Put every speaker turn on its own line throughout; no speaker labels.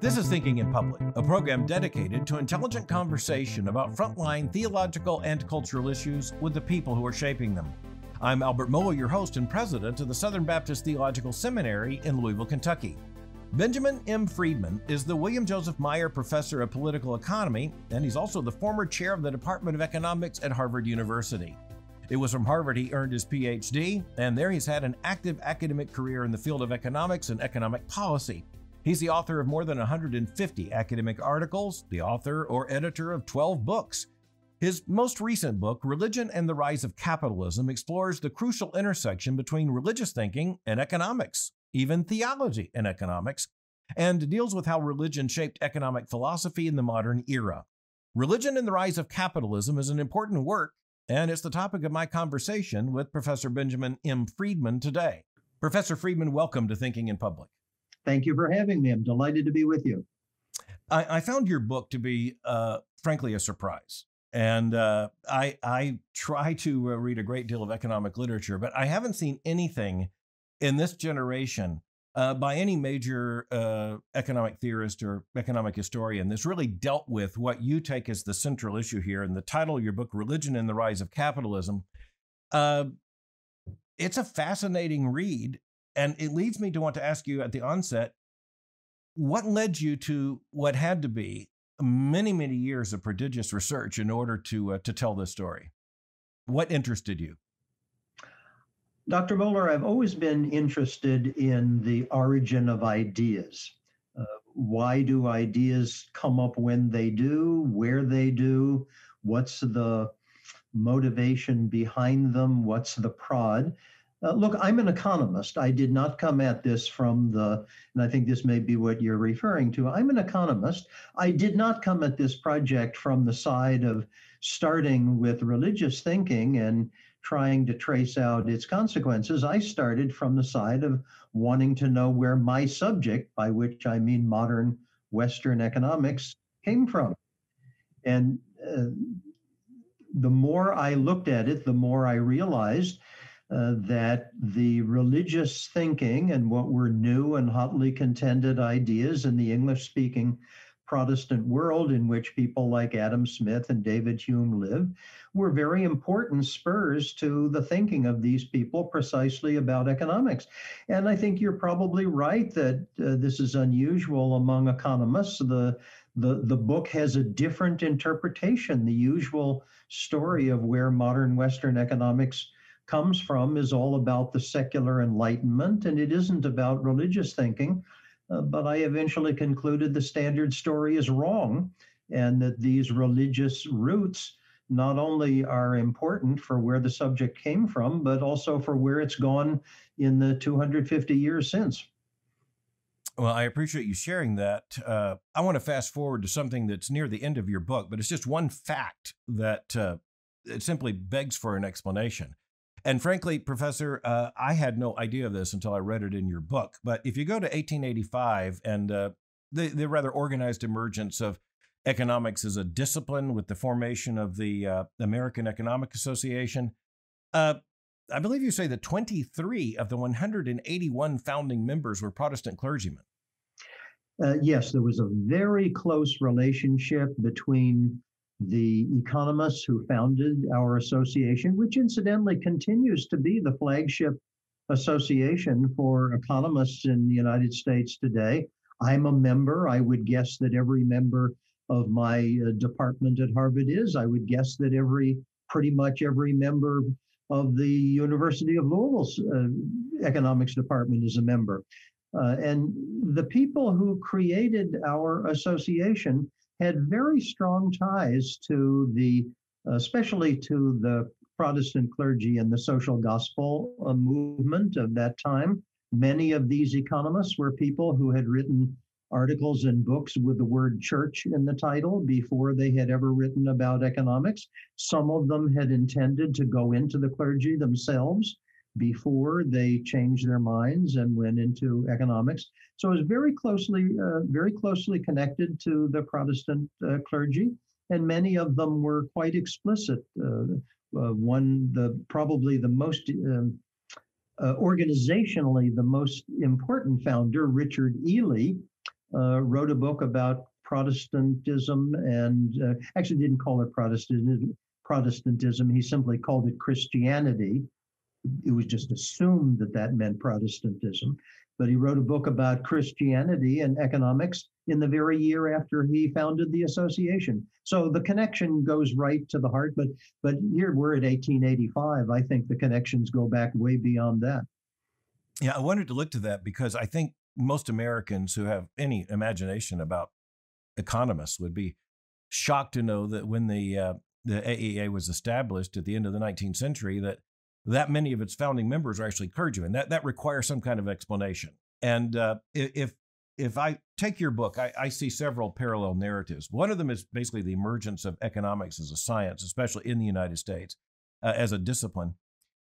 This is Thinking in Public, a program dedicated to intelligent conversation about frontline theological and cultural issues with the people who are shaping them. I'm Albert Mohler, your host and president of the Southern Baptist Theological Seminary in Louisville, Kentucky. Benjamin M. Friedman is the William Joseph Maier Professor of Political Economy, and he's also the former chair of the Department of Economics at Harvard University. It was from Harvard he earned his PhD, and there he's had an active academic career in the field of economics and economic policy. He's the author of more than 150 academic articles, the author or editor of 12 books. His most recent book, Religion and the Rise of Capitalism, explores the crucial intersection between religious thinking and economics even theology and economics, and deals with how religion shaped economic philosophy in the modern era. Religion and the Rise of Capitalism is an important work, and it's the topic of my conversation with Professor Benjamin M. Friedman today. Professor Friedman, welcome to Thinking in Public.
Thank you for having me. I'm delighted to be with you.
I, I found your book to be, uh, frankly, a surprise. And uh, I, I try to uh, read a great deal of economic literature, but I haven't seen anything in this generation uh, by any major uh, economic theorist or economic historian that's really dealt with what you take as the central issue here. And the title of your book, Religion and the Rise of Capitalism, uh, it's a fascinating read. And it leads me to want to ask you at the onset what led you to what had to be many, many years of prodigious research in order to, uh, to tell this story? What interested you?
Dr. Mohler, I've always been interested in the origin of ideas. Uh, why do ideas come up when they do, where they do, what's the motivation behind them, what's the prod? Uh, look, I'm an economist. I did not come at this from the, and I think this may be what you're referring to. I'm an economist. I did not come at this project from the side of starting with religious thinking and trying to trace out its consequences, I started from the side of wanting to know where my subject, by which I mean modern Western economics, came from. And uh, the more I looked at it, the more I realized uh, that the religious thinking and what were new and hotly contended ideas in the English speaking Protestant world in which people like Adam Smith and David Hume lived were very important spurs to the thinking of these people precisely about economics. And I think you're probably right that uh, this is unusual among economists. The, the, the book has a different interpretation. The usual story of where modern Western economics comes from is all about the secular enlightenment, and it isn't about religious thinking. Uh, but I eventually concluded the standard story is wrong and that these religious roots not only are important for where the subject came from, but also for where it's gone in the 250 years since.
Well, I appreciate you sharing that. Uh, I want to fast forward to something that's near the end of your book, but it's just one fact that uh, it simply begs for an explanation. And frankly, Professor, uh, I had no idea of this until I read it in your book. But if you go to 1885 and uh, the, the rather organized emergence of economics as a discipline with the formation of the uh, American Economic Association, uh, I believe you say that 23 of the 181 founding members were Protestant clergymen.
Uh, yes, there was a very close relationship between the economists who founded our association, which incidentally continues to be the flagship association for economists in the United States today. I'm a member. I would guess that every member of my uh, department at Harvard is. I would guess that every, pretty much every member of the University of Louisville's uh, economics department is a member. Uh, and the people who created our association had very strong ties to the, especially to the Protestant clergy and the social gospel uh, movement of that time. Many of these economists were people who had written articles and books with the word church in the title before they had ever written about economics. Some of them had intended to go into the clergy themselves before they changed their minds and went into economics. So it was very closely, uh, very closely connected to the Protestant uh, clergy, and many of them were quite explicit. Uh, uh one, the probably the most um, uh, organizationally, the most important founder, Richard Ely, uh, wrote a book about Protestantism and actually didn't call it Protestantism. Protestantism. He simply called it Christianity. It was just assumed that that meant Protestantism. But he wrote a book about Christianity and economics in the very year after he founded the association. So the connection goes right to the heart. But but here we're at 1885. I think the connections go back way beyond that.
Yeah, I wanted to look to that because I think most Americans who have any imagination about economists would be shocked to know that when the uh, the AEA was established at the end of the 19th century, that that many of its founding members are actually clergymen. That that requires some kind of explanation. And uh, if if I take your book, I, I, see several parallel narratives. One of them is basically the emergence of economics as a science, especially in the United States, uh, as a discipline.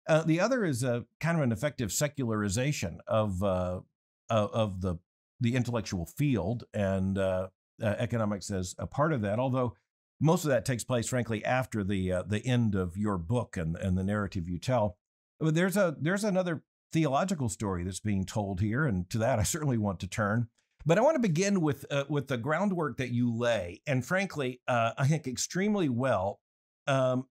Uh, the other is a kind of an effective secularization of uh, of the the intellectual field, and uh, uh, economics as a part of that. Although most of that takes place, frankly, after the uh, the end of your book and and the narrative you tell. But there's a there's another theological story that's being told here, and to that I certainly want to turn. But I want to begin with uh, with the groundwork that you lay, and frankly, uh, I think extremely well, um,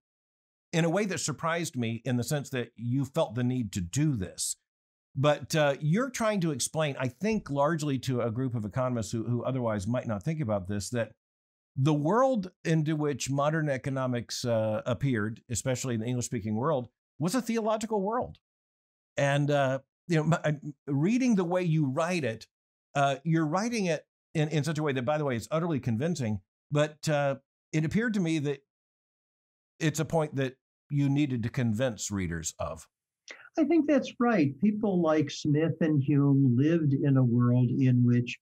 in a way that surprised me, in the sense that you felt the need to do this. But uh, you're trying to explain, I think, largely to a group of economists who, who otherwise might not think about this, that the world into which modern economics uh, appeared, especially in the English speaking world, was a theological world. And, uh, you know, reading the way you write it, uh, you're writing it in, in such a way that, by the way, it's utterly convincing. But uh, it appeared to me that it's a point that you needed to convince readers of.
I think that's right. People like Smith and Hume lived in a world in which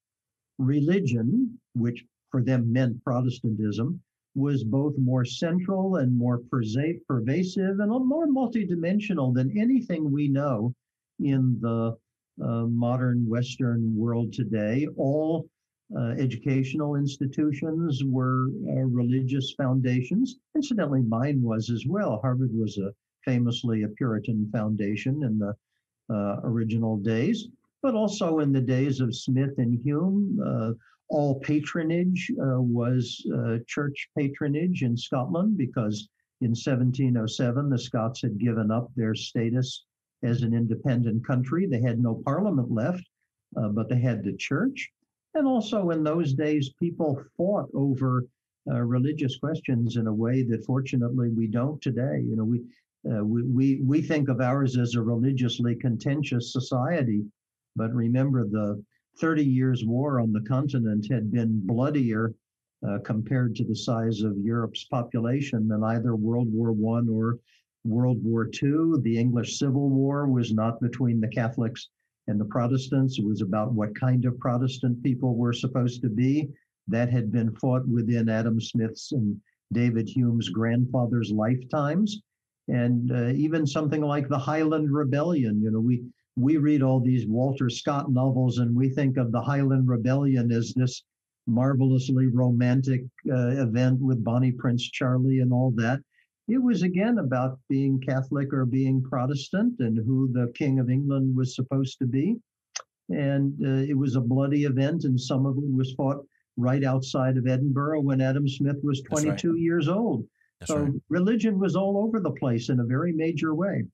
religion, which for them meant Protestantism, was both more central and more pervasive and more multidimensional than anything we know in the uh, modern Western world today. All uh, educational institutions were uh, religious foundations. Incidentally, mine was as well. Harvard was a famously a Puritan foundation in the uh, original days, but also in the days of Smith and Hume. All patronage uh, was uh, church patronage in Scotland because in 1707 the Scots had given up their status as an independent country. They had no parliament left, uh, but they had the church. And also in those days, people fought over uh, religious questions in a way that fortunately we don't today. You know, we, uh, we, we, we think of ours as a religiously contentious society, but remember the 30 years war on the continent had been bloodier uh, compared to the size of Europe's population than either World War One or World War II. The English Civil War was not between the Catholics and the Protestants. It was about what kind of Protestant people were supposed to be. That had been fought within Adam Smith's and David Hume's grandfather's lifetimes. And uh, even something like the Highland Rebellion, you know, we we read all these Walter Scott novels and we think of the Highland Rebellion as this marvelously romantic uh, event with Bonnie Prince Charlie and all that. It was again about being Catholic or being Protestant and who the King of England was supposed to be. And uh, it was a bloody event, and some of it was fought right outside of Edinburgh when Adam Smith was 22 right. years old. That's so right. religion was all over the place in a very major way.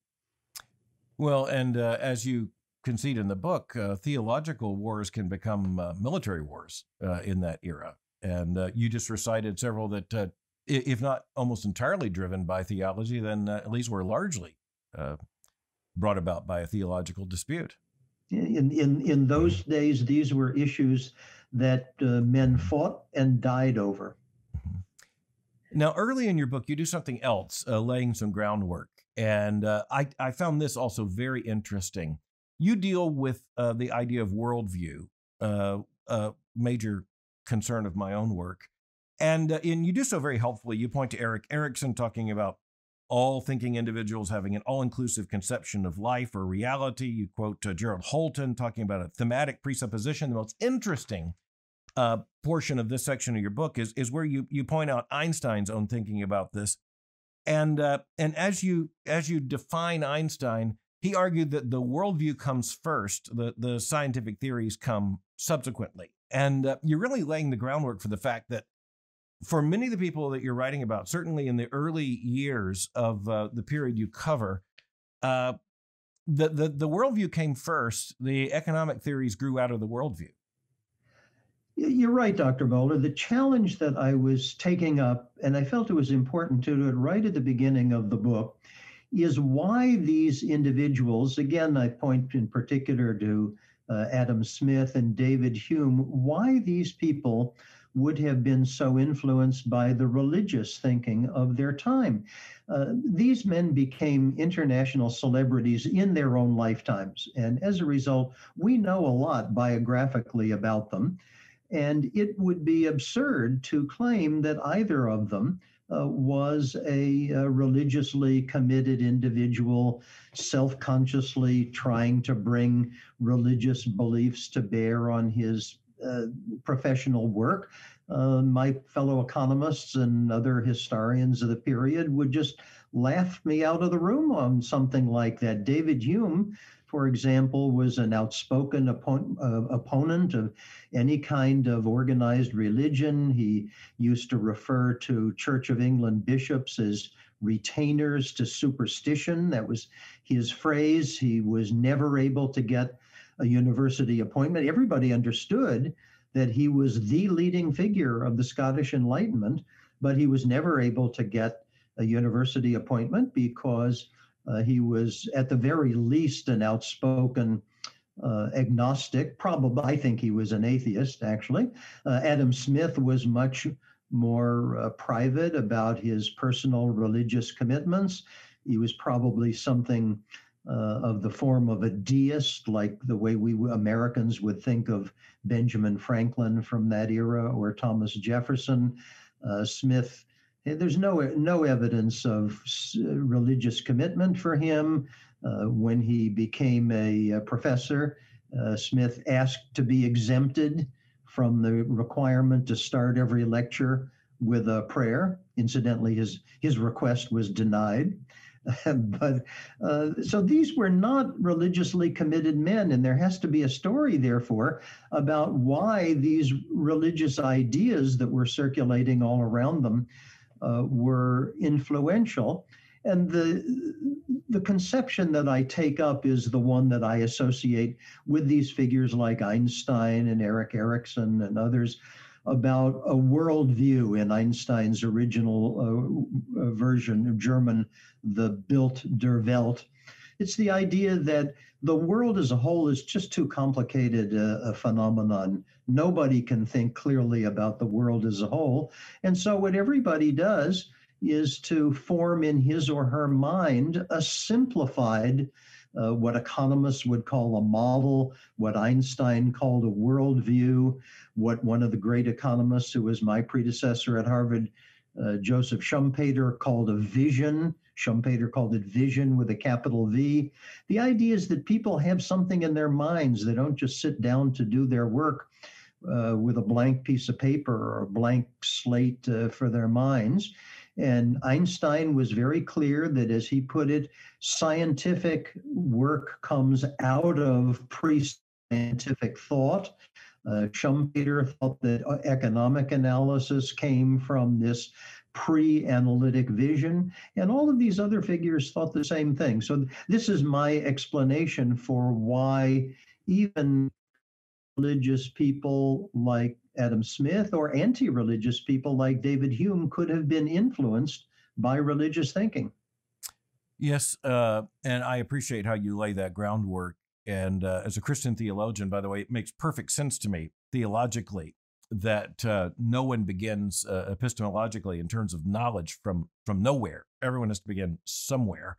Well, and uh, as you concede in the book, uh, theological wars can become uh, military wars uh, in that era. And uh, you just recited several that, uh, if not almost entirely driven by theology, then at least were largely brought about by a theological dispute.
In, in, in those days, these were issues that men fought and died over.
Mm-hmm. Now, early in your book, you do something else, laying some groundwork and uh, I, I found this also very interesting. You deal with uh, the idea of worldview, uh, a major concern of my own work. And, uh, and you do so very helpfully. You point to Erik Erikson talking about all thinking individuals having an all inclusive conception of life or reality. You quote uh, Gerald Holton talking about a thematic presupposition. The most interesting uh, portion of this section of your book is, is where you, you point out Einstein's own thinking about this and uh, and as you as you define Einstein, he argued that the worldview comes first, the, the scientific theories come subsequently. And uh, you're really laying the groundwork for the fact that for many of the people that you're writing about, certainly in the early years of uh, the period you cover, uh, the, the, the worldview came first. The economic theories grew out of the worldview.
You're right, Dr. Mohler. The challenge that I was taking up, and I felt it was important to do it right at the beginning of the book, is why these individuals, again, I point in particular to uh, Adam Smith and David Hume, why these people would have been so influenced by the religious thinking of their time. Uh, these men became international celebrities in their own lifetimes. And as a result, we know a lot biographically about them. And it would be absurd to claim that either of them uh, was a, a, religiously committed individual, self consciously trying to bring religious beliefs to bear on his uh, professional work. Uh, my fellow economists and other historians of the period would just laugh me out of the room on something like that. David Hume for example, was an outspoken oppo- uh, opponent of any kind of organized religion. He used to refer to Church of England bishops as retainers to superstition. That was his phrase. He was never able to get a university appointment. Everybody understood that he was the leading figure of the Scottish Enlightenment, but he was never able to get a university appointment because he was, at the very least, an outspoken uh, agnostic. Probably, I think he was an atheist, actually. Uh, Adam Smith was much more uh, private about his personal religious commitments. He was probably something uh, of the form of a deist, like the way we Americans would think of Benjamin Franklin from that era or Thomas Jefferson. Uh, Smith there's no no evidence of religious commitment for him. Uh, when he became a, a professor, uh, Smith asked to be exempted from the requirement to start every lecture with a prayer. Incidentally, his his request was denied. but uh, so these were not religiously committed men, and there has to be a story, therefore, about why these religious ideas that were circulating all around them uh, were influential. And the, the conception that I take up is the one that I associate with these figures like Einstein and Erik Erikson and others about a worldview in Einstein's original uh, uh version of German, the Bild der Welt. It's the idea that the world as a whole is just too complicated a, a phenomenon. Nobody can think clearly about the world as a whole. And so, what everybody does is to form in his or her mind a simplified, uh, what economists would call a model, what Einstein called a worldview, what one of the great economists who was my predecessor at Harvard, uh, Joseph Schumpeter, called a vision. Schumpeter called it vision with a capital V. The idea is that people have something in their minds. They don't just sit down to do their work uh, with a blank piece of paper or a blank slate uh, for their minds. And Einstein was very clear that, as he put it, scientific work comes out of pre scientific thought. Uh, Schumpeter thought that uh, economic analysis came from this pre analytic vision. And all of these other figures thought the same thing. So, this is my explanation for why even religious people like Adam Smith or anti religious people like David Hume could have been influenced by religious thinking.
Yes. Uh, and I appreciate how you lay that groundwork. And uh, as a Christian theologian, by the way, it makes perfect sense to me theologically that uh, no one begins uh, epistemologically in terms of knowledge from from nowhere. Everyone has to begin somewhere.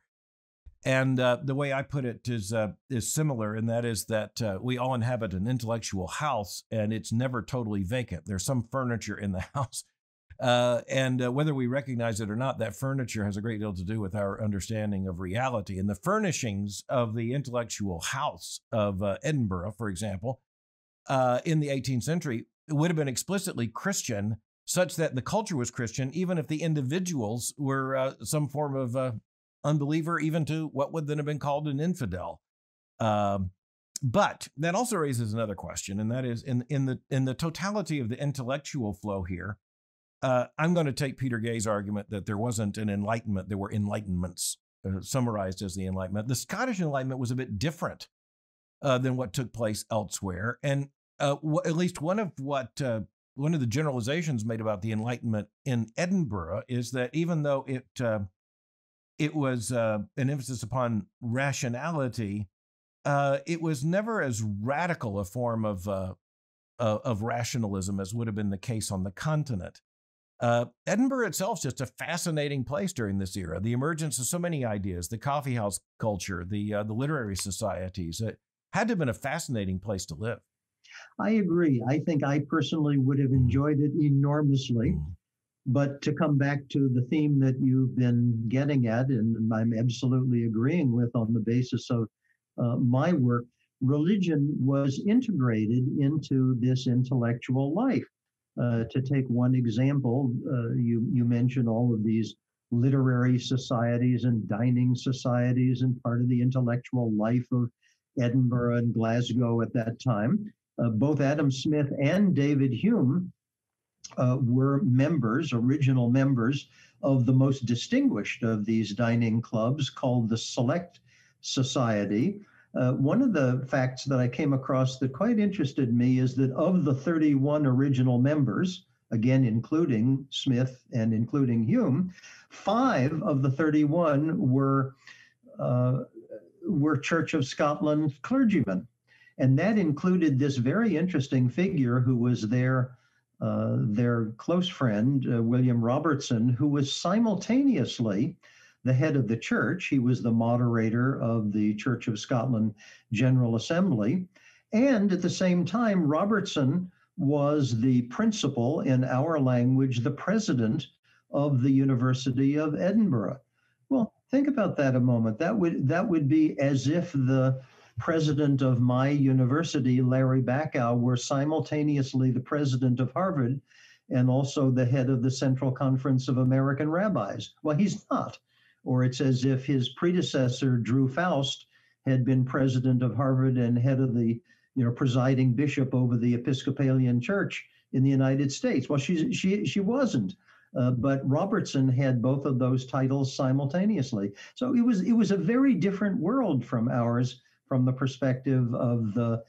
And uh, the way I put it is uh, is similar, and that is that uh, we all inhabit an intellectual house, and it's never totally vacant. There's some furniture in the house, uh, and uh, whether we recognize it or not, that furniture has a great deal to do with our understanding of reality. And the furnishings of the intellectual house of uh, Edinburgh, for example, in the 18th century, would have been explicitly Christian, such that the culture was Christian, even if the individuals were some form of unbeliever, even to what would then have been called an infidel. Um, but that also raises another question, and that is in in the in the totality of the intellectual flow here. Uh, I'm going to take Peter Gay's argument that there wasn't an enlightenment; there were enlightenments, uh, summarized as the Enlightenment. The Scottish Enlightenment was a bit different uh, than what took place elsewhere, and uh, w- at least one of what uh, one of the generalizations made about the Enlightenment in Edinburgh is that even though it uh, it was an emphasis upon rationality uh, it was never as radical a form of uh, uh, of rationalism as would have been the case on the continent. Uh, Edinburgh itself is just a fascinating place during this era. The emergence of so many ideas, the coffeehouse culture, the uh, the literary societies. It had to have been a fascinating place to live.
I agree. I think I personally would have enjoyed it enormously. But to come back to the theme that you've been getting at, and I'm absolutely agreeing with on the basis of uh, my work, religion was integrated into this intellectual life. Uh, to take one example, uh, you, you mentioned all of these literary societies and dining societies and part of the intellectual life of Edinburgh and Glasgow at that time. Uh, both Adam Smith and David Hume uh, were members, original members of the most distinguished of these dining clubs called the Select Society. Uh, one of the facts that I came across that quite interested me is that of the 31 original members, again, including Smith and including Hume, five of the 31 were, uh, were Church of Scotland clergymen. And that included this very interesting figure who was their, uh, their close friend, uh, William Robertson, who was simultaneously the head of the church. He was the moderator of the Church of Scotland General Assembly. And at the same time, Robertson was the principal, in our language, the president of the University of Edinburgh. Well, think about that a moment. That would that would be as if the president of my university, Larry Bacow, were simultaneously the president of Harvard and also the head of the Central Conference of American Rabbis. Well, he's not or it's as if his predecessor, Drew Faust, had been president of Harvard and head of the, you know, presiding bishop over the Episcopalian Church in the United States. Well, she she she wasn't. Uh, but Robertson had both of those titles simultaneously. So it was it was a very different world from ours from the perspective of the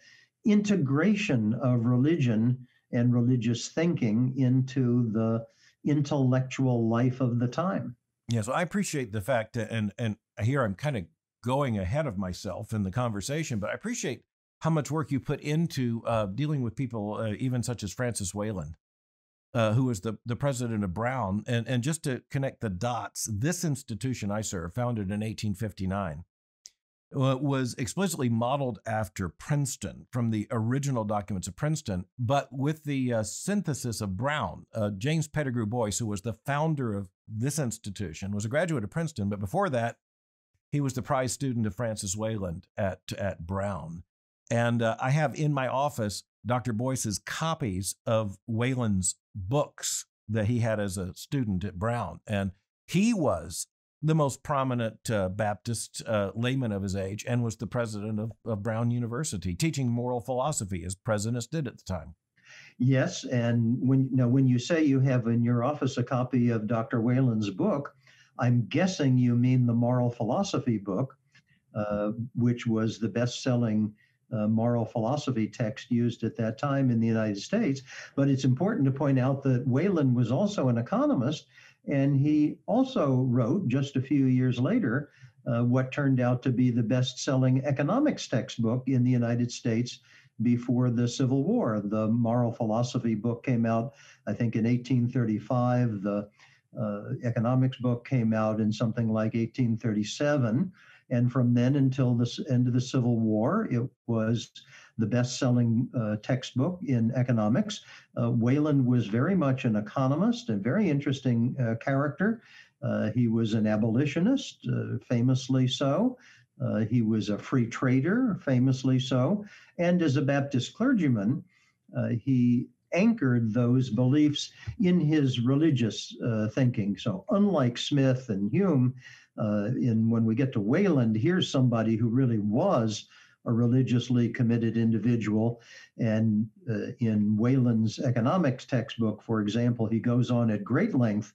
integration of religion and religious thinking into the intellectual life of the time.
Yeah, so I appreciate the fact, and and here I'm kind of going ahead of myself in the conversation, but I appreciate how much work you put into uh, dealing with people, uh, even such as Francis Wayland, uh, who was the, the president of Brown. And, and just to connect the dots, this institution I serve, founded in 1859, uh, was explicitly modeled after Princeton from the original documents of Princeton, but with the uh, synthesis of Brown. Uh, James Pettigrew Boyce, who was the founder of this institution, was a graduate of Princeton, but before that, he was the prize student of Francis Wayland at, at Brown. And uh, I have in my office Dr. Boyce's copies of Wayland's books that he had as a student at Brown. And he was the most prominent uh, Baptist uh, layman of his age and was the president of, of Brown University, teaching moral philosophy as presidents did at the time.
Yes, and when now when you say you have in your office a copy of Dr. Wayland's book, I'm guessing you mean the moral philosophy book, uh, which was the best-selling uh, moral philosophy text used at that time in the United States. But it's important to point out that Wayland was also an economist and he also wrote just a few years later uh, what turned out to be the best selling economics textbook in the United States before the Civil War. The moral philosophy book came out, I think, in 1835. The uh, economics book came out in something like 1837. And from then until the end of the Civil War, it was the best selling uh, textbook in economics. Uh, Wayland was very much an economist, a very interesting uh, character. Uh, he was an abolitionist, uh, famously so. Uh, he was a free trader, famously so. And as a Baptist clergyman, he anchored those beliefs in his religious thinking. So, unlike Smith and Hume, Uh, and when we get to Wayland, here's somebody who really was a religiously committed individual. And uh, in Wayland's economics textbook, for example, he goes on at great length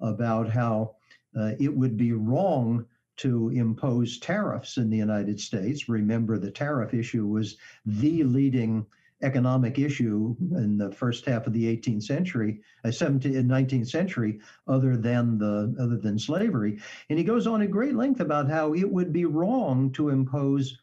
about how uh, it would be wrong to impose tariffs in the United States. Remember, the tariff issue was the leading economic issue in the first half of the 18th century, uh, 17th 19th century, other than the other than slavery. And he goes on at great length about how it would be wrong to impose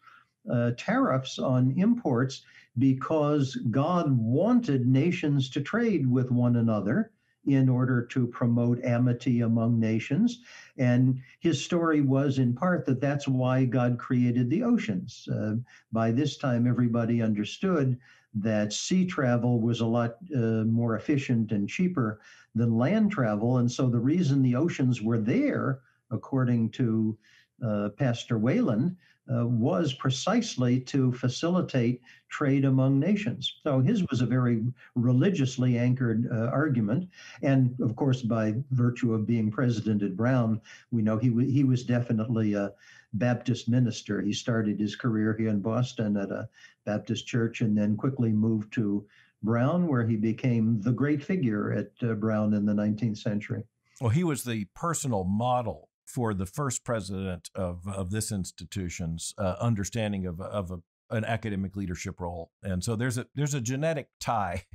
uh, tariffs on imports because God wanted nations to trade with one another in order to promote amity among nations. And his story was in part that that's why God created the oceans. Uh, by this time, everybody understood that sea travel was a lot uh, more efficient and cheaper than land travel. And so the reason the oceans were there, according to uh, Pastor Wayland, uh, was precisely to facilitate trade among nations. So his was a very religiously anchored uh, argument, and of course, by virtue of being president at Brown, we know he w- he was definitely a Baptist minister. He started his career here in Boston at a Baptist church, and then quickly moved to Brown, where he became the great figure at uh, Brown in the 19th century.
Well, he was the personal model for the first president of of this institution's uh, understanding of of a, an academic leadership role, and so there's a there's a genetic tie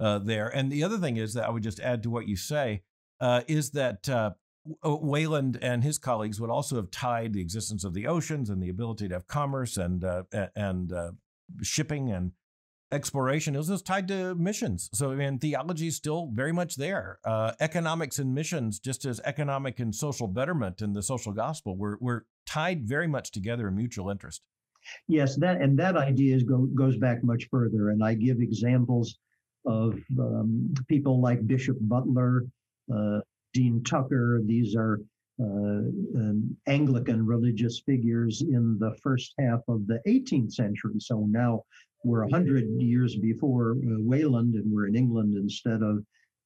uh, there. And the other thing is that I would just add to what you say uh, is that. Uh, Wayland and his colleagues would also have tied the existence of the oceans and the ability to have commerce and uh, and uh, shipping and exploration. It was just tied to missions. So, I mean, theology is still very much there. Uh, economics and missions, just as economic and social betterment and the social gospel, were, were tied very much together in mutual interest.
Yes, that and that idea go, goes back much further. And I give examples of um, people like Bishop Butler, uh, Dean Tucker. These are uh, um, Anglican religious figures in the first half of the 18th century. So now we're 100 years before uh, Wayland and we're in England instead of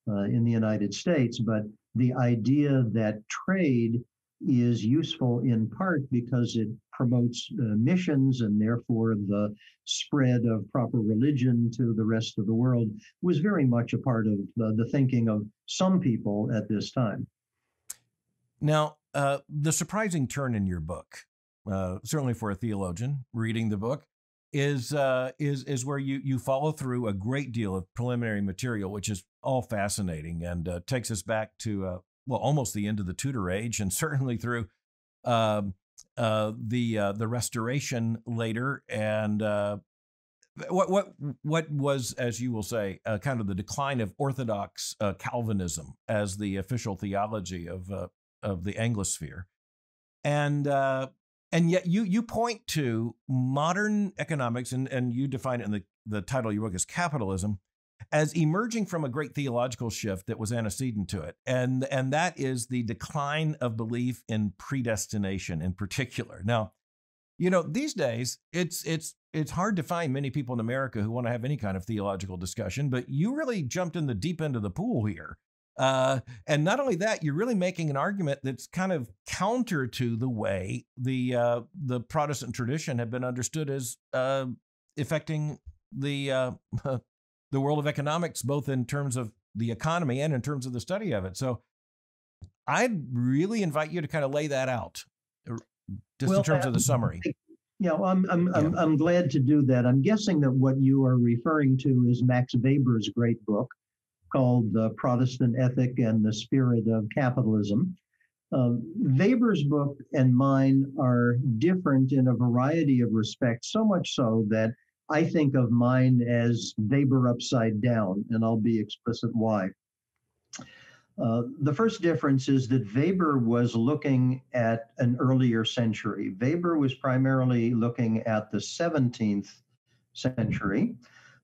uh, in the United States. But the idea that trade is useful in part because it promotes uh, missions and therefore the spread of proper religion to the rest of the world was very much a part of the thinking of some people at this time.
Now, uh, the surprising turn in your book, uh, certainly for a theologian reading the book, is uh, is is where you you follow through a great deal of preliminary material, which is all fascinating and uh, takes us back to uh, well almost the end of the Tudor age, and certainly through um, uh, the uh, the Restoration later, and uh, what what what was, as you will say, kind of the decline of Orthodox Calvinism as the official theology of of the Anglosphere, and and yet you you point to modern economics and, and you define it in the, the title of your book as capitalism as emerging from a great theological shift that was antecedent to it. And and that is the decline of belief in predestination in particular. Now you know these days it's it's it's hard to find many people in america who want to have any kind of theological discussion but you really jumped in the deep end of the pool here uh, and not only that, you're really making an argument that's kind of counter to the way the uh, the Protestant tradition had been understood as uh, affecting the uh, the world of economics, both in terms of the economy and in terms of the study of it. So, I'd really invite you to kind of lay that out, uh, just well, in terms of the summary.
Yeah, well, I'm, I'm, yeah. I'm, I'm glad to do that. I'm guessing that what you are referring to is Max Weber's great book, called The Protestant Ethic and the Spirit of Capitalism. Uh, Weber's book and mine are different in a variety of respects, so much so that I think of mine as Weber upside down, and I'll be explicit why. Uh, the first difference is that Weber was looking at an earlier century. Weber was primarily looking at the 17th century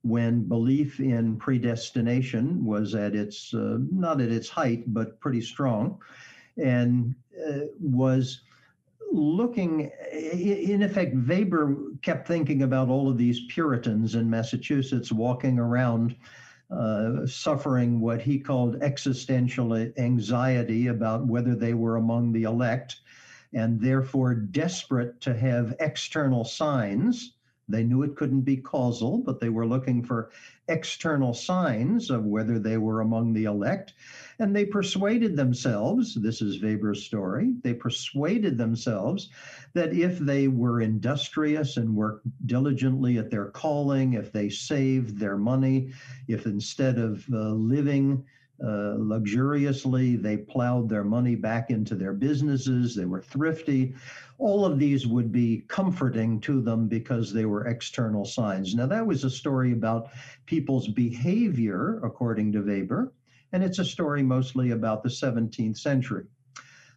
when belief in predestination was at its uh, not at its height but pretty strong and uh, was looking in effect weber kept thinking about all of these puritans in massachusetts walking around uh, suffering what he called existential anxiety about whether they were among the elect and therefore desperate to have external signs. They knew it couldn't be causal, but they were looking for external signs of whether they were among the elect. And they persuaded themselves this is Weber's story they persuaded themselves that if they were industrious and worked diligently at their calling, if they saved their money, if instead of uh, living uh, luxuriously. They plowed their money back into their businesses. They were thrifty. All of these would be comforting to them because they were external signs. Now, that was a story about people's behavior, according to Weber, and it's a story mostly about the 17th century.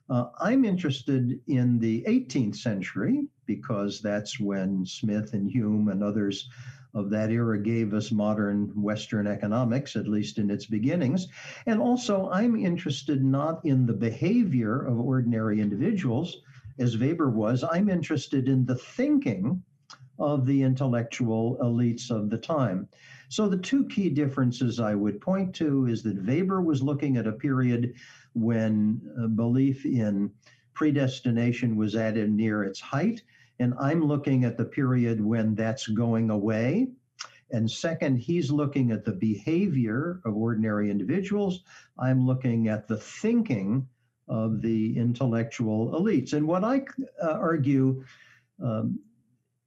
Uh, I'm interested in the 18th century because that's when Smith and Hume and others of that era gave us modern Western economics, at least in its beginnings. And also, I'm interested not in the behavior of ordinary individuals, as Weber was, I'm interested in the thinking of the intellectual elites of the time. So, the two key differences I would point to is that Weber was looking at a period when uh, belief in predestination was at and near its height and I'm looking at the period when that's going away. And second, he's looking at the behavior of ordinary individuals. I'm looking at the thinking of the intellectual elites. And what I uh, argue um,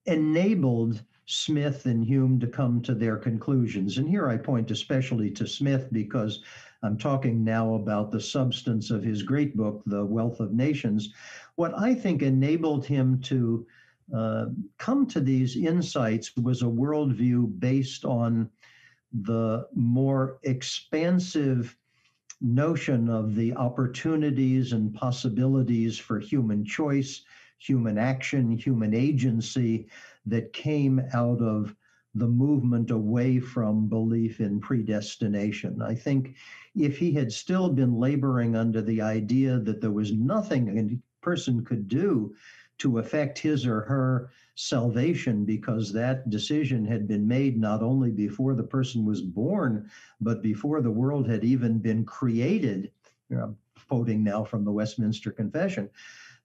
enabled Smith and Hume to come to their conclusions. And here I point especially to Smith because I'm talking now about the substance of his great book, The Wealth of Nations. What I think enabled him to uh, come to these insights was a worldview based on the more expansive notion of the opportunities and possibilities for human choice, human action, human agency that came out of the movement away from belief in predestination. I think if he had still been laboring under the idea that there was nothing a person could do to affect his or her salvation because that decision had been made not only before the person was born, but before the world had even been created. I'm quoting now from the Westminster Confession.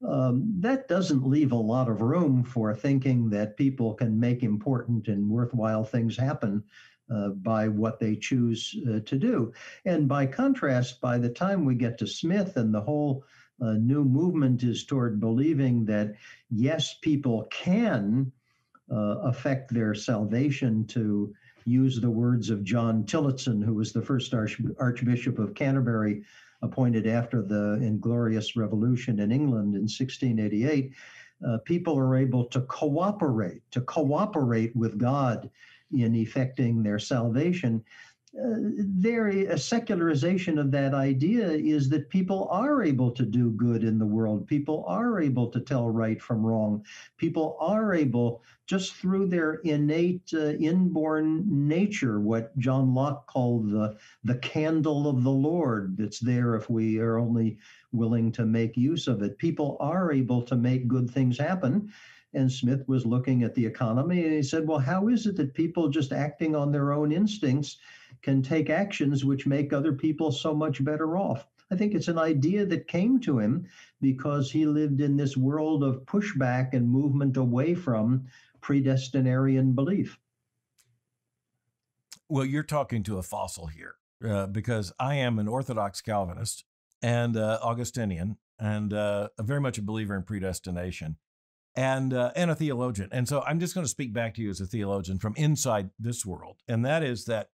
Um, that doesn't leave a lot of room for thinking that people can make important and worthwhile things happen uh, by what they choose uh, to do. And by contrast, by the time we get to Smith and the whole uh, new movement is toward believing that yes, people can uh, affect their salvation to use the words of John Tillotson, who was the first Arch- Archbishop of Canterbury, appointed after the Inglorious Revolution in England in 1688. Uh, people are able to cooperate, to cooperate with God in effecting their salvation there a secularization of that idea is that people are able to do good in the world. People are able to tell right from wrong. People are able just through their innate uh, inborn nature what john locke called the the candle of the lord that's there if we are only willing to make use of it. People are able to make good things happen and Smith was looking at the economy and he said, Well, how is it that people just acting on their own instincts can take actions which make other people so much better off. I think it's an idea that came to him because he lived in this world of pushback and movement away from predestinarian belief.
Well, you're talking to a fossil here uh, because I am an Orthodox Calvinist and uh, Augustinian and uh, very much a believer in predestination and uh, and a theologian. And so I'm just going to speak back to you as a theologian from inside this world, and that is that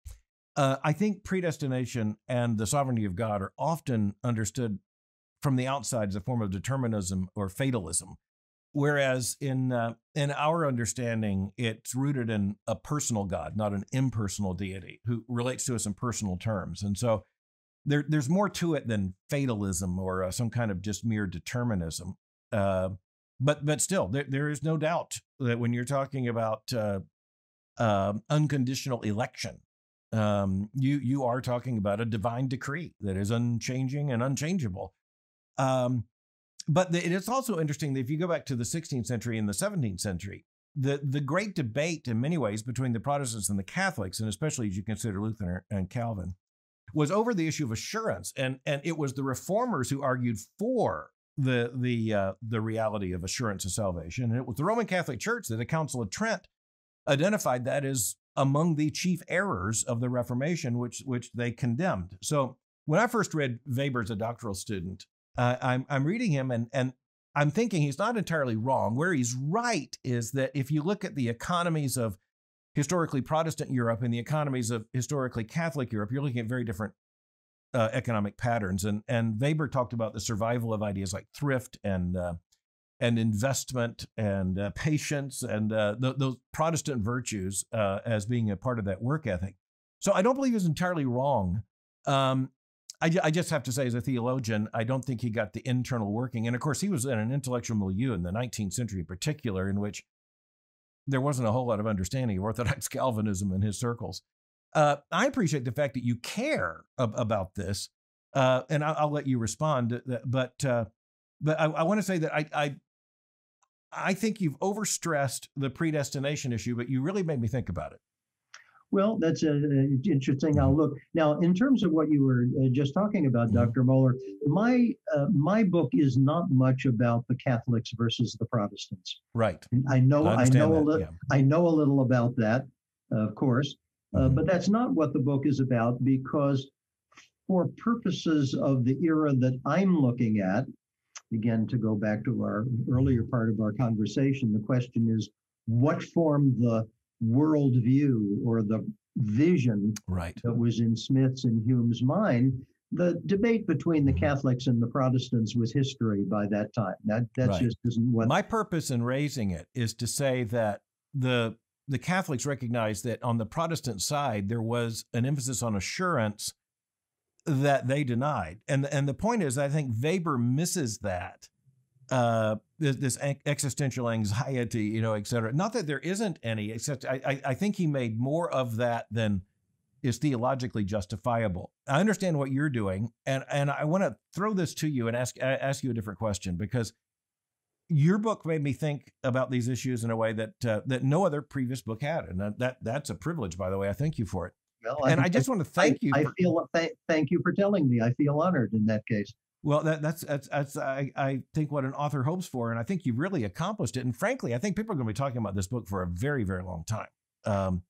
uh, I think predestination and the sovereignty of God are often understood from the outside as a form of determinism or fatalism, whereas in uh, in our understanding, it's rooted in a personal God, not an impersonal deity who relates to us in personal terms. And so there, there's more to it than fatalism or uh, some kind of just mere determinism. Uh, but but still, there, there is no doubt that when you're talking about uh, um, unconditional election, um, you you are talking about a divine decree that is unchanging and unchangeable. Um, but the, it is also interesting that if you go back to the 16th century and the 17th century, the the great debate in many ways between the Protestants and the Catholics, and especially as you consider Luther and Calvin, was over the issue of assurance, and and it was the reformers who argued for the the uh, the reality of assurance of salvation. And it was the Roman Catholic Church that the Council of Trent identified that as among the chief errors of the Reformation, which which they condemned. So when I first read Weber as a doctoral student, uh, I'm I'm reading him and and I'm thinking he's not entirely wrong. Where he's right is that if you look at the economies of historically Protestant Europe and the economies of historically Catholic Europe, you're looking at very different uh, economic patterns. And and Weber talked about the survival of ideas like thrift and uh, and investment and uh, patience and uh, th- those Protestant virtues uh, as being a part of that work ethic. So I don't believe he's entirely wrong. Um, I, I, just have to say, as a theologian, I don't think he got the internal working. And of course, he was in an intellectual milieu in the 19th century, in particular, in which there wasn't a whole lot of understanding of Orthodox Calvinism in his circles. Uh, I appreciate the fact that you care ab- about this, uh, and I'll, I'll, let you respond. But uh, but I, I want to say that I, I I think you've overstressed the predestination issue, but you really made me think about it.
Well, that's a, a interesting outlook. Now, in terms of what you were uh, just talking about, mm-hmm. Dr. Mohler, my uh, my book is not much about the Catholics versus the Protestants.
Right.
I know I, I know that, a li- yeah. I know a little about that, of course, uh, mm-hmm. but that's not what the book is about because, for purposes of the era that I'm looking at, again, to go back to our earlier part of our conversation, the question is what formed the worldview or the vision
right.
that was in Smith's and Hume's mind? The debate between the mm-hmm. Catholics and the Protestants was history by that time. That that right. just isn't what
my purpose in raising it is to say that the the Catholics recognized that on the Protestant side there was an emphasis on assurance that they denied. And and the point is, I think Weber misses that. Uh, this, existential anxiety, you know, et cetera. Not that there isn't any, except I, I think he made more of that than is theologically justifiable. I understand what you're doing, and and I want to throw this to you and ask ask you a different question because your book made me think about these issues in a way that uh, that no other previous book had, and that, that that's a privilege, by the way. I thank you for it. Well, and I, I just want to thank
I,
you.
I feel th- thank you for telling me. I feel honored in that case.
Well, that, that's that's that's I, I think what an author hopes for, and I think you've really accomplished it. And frankly, I think people are going to be talking about this book for a very very long time. Um,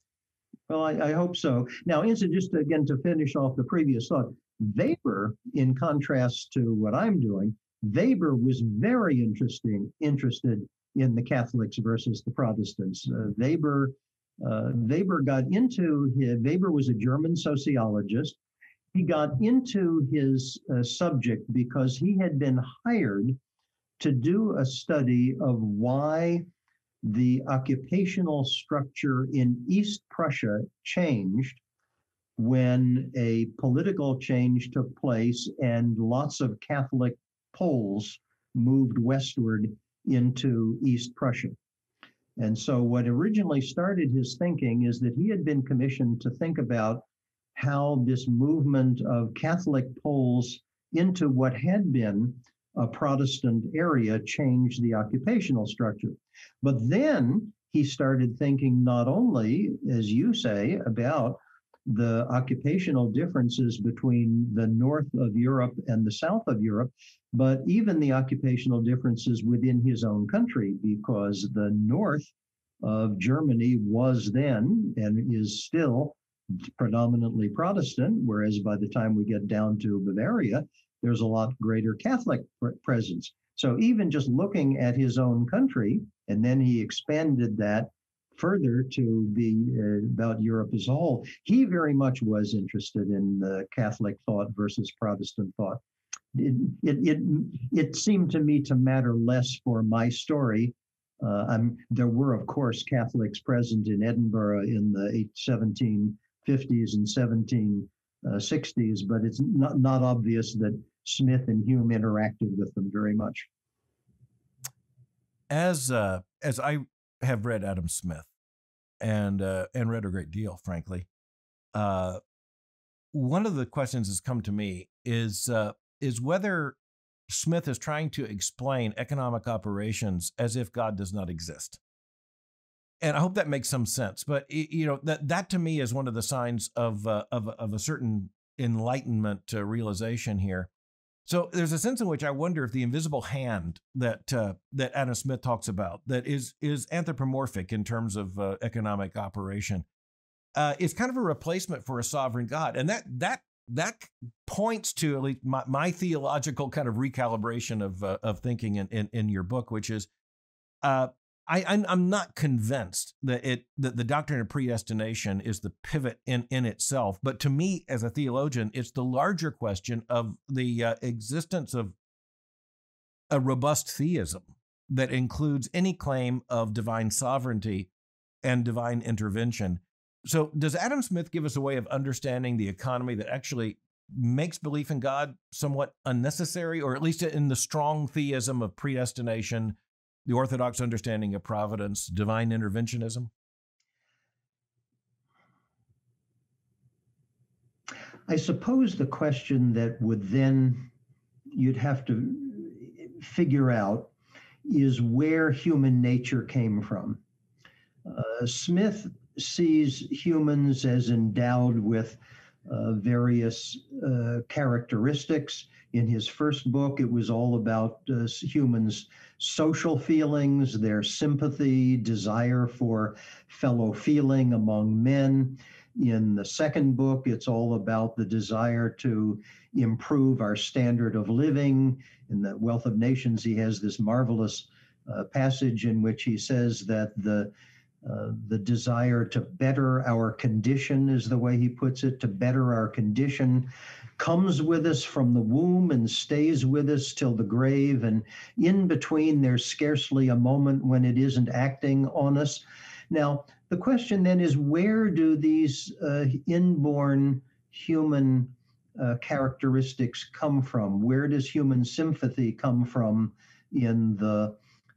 well, I, I, hope so. Now, Insa, just again to finish off the previous thought, Weber, in contrast to what I'm doing, Weber was very interesting interested in the Catholics versus the Protestants. Uh, Weber uh, Weber got into his, Weber was a German sociologist. He got into his uh, subject because he had been hired to do a study of why the occupational structure in East Prussia changed when a political change took place and lots of Catholic Poles moved westward into East Prussia. And so, what originally started his thinking is that he had been commissioned to think about how this movement of Catholic Poles into what had been a Protestant area changed the occupational structure. But then he started thinking not only, as you say, about the occupational differences between the north of Europe and the south of Europe, but even the occupational differences within his own country, because the north of Germany was then and is still predominantly Protestant, whereas by the time we get down to Bavaria, there's a lot greater Catholic presence. So even just looking at his own country, and then he expanded that further to be uh, about Europe as a whole, he very much was interested in the Catholic thought versus Protestant thought it, it, it, it seemed to me to matter less for my story. Uh, there were, of course, Catholics present in Edinburgh in the 1750s and 1760s, but it's not, not obvious that Smith and Hume interacted with them very much.
As uh, as I have read Adam Smith, and uh, and read a great deal, frankly, uh, one of the questions that's come to me is uh, is whether Smith is trying to explain economic operations as if God does not exist. And I hope that makes some sense. But you know that that to me is one of the signs of uh, of, of a certain enlightenment uh, realization here. So there's a sense in which I wonder if the invisible hand that uh, that Adam Smith talks about that is is anthropomorphic in terms of uh, economic operation uh, is kind of a replacement for a sovereign God, and that that that points to at least my, my theological kind of recalibration of uh, of thinking in, in, in your book, which is uh, I, I'm, I'm not convinced that it that the doctrine of predestination is the pivot in in itself. But to me, as a theologian, it's the larger question of the uh, existence of a robust theism that includes any claim of divine sovereignty and divine intervention. So, does Adam Smith give us a way of understanding the economy that actually makes belief in God somewhat unnecessary, or at least in the strong theism of predestination? The Orthodox understanding of providence, divine interventionism?
I suppose the question that would then you'd have to figure out is where human nature came from. Uh, Smith sees humans as endowed with uh, various uh, characteristics. In his first book, it was all about uh, humans' social feelings, their sympathy, desire for fellow feeling among men. In the second book, it's all about the desire to improve our standard of living. In the Wealth of Nations, he has this marvelous uh, passage in which he says that the uh, the desire to better our condition is the way he puts it, to better our condition, comes with us from the womb and stays with us till the grave. And in between, there's scarcely a moment when it isn't acting on us. Now, the question then is where do these uh, inborn human uh, characteristics come from? Where does human sympathy come from in the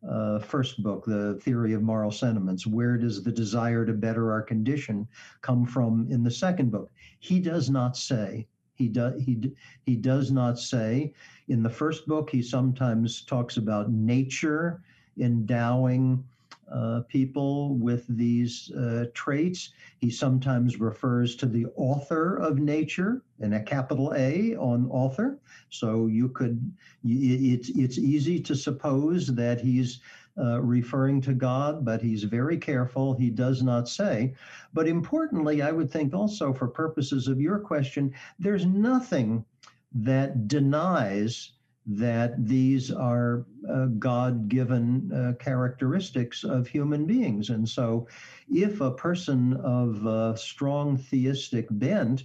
uh, first book, The Theory of Moral Sentiments. Where does the desire to better our condition come from in the second book? He does not say. He, do, he, he does not say. In the first book, he sometimes talks about nature endowing uh, people with these uh, traits. He sometimes refers to the author of nature in a capital A on author. So you could, it's, it's easy to suppose that he's uh, referring to God, but he's very careful. He does not say. But importantly, I would think also for purposes of your question, there's nothing that denies that these are uh, God given uh, characteristics of human beings. And so, if a person of strong theistic bent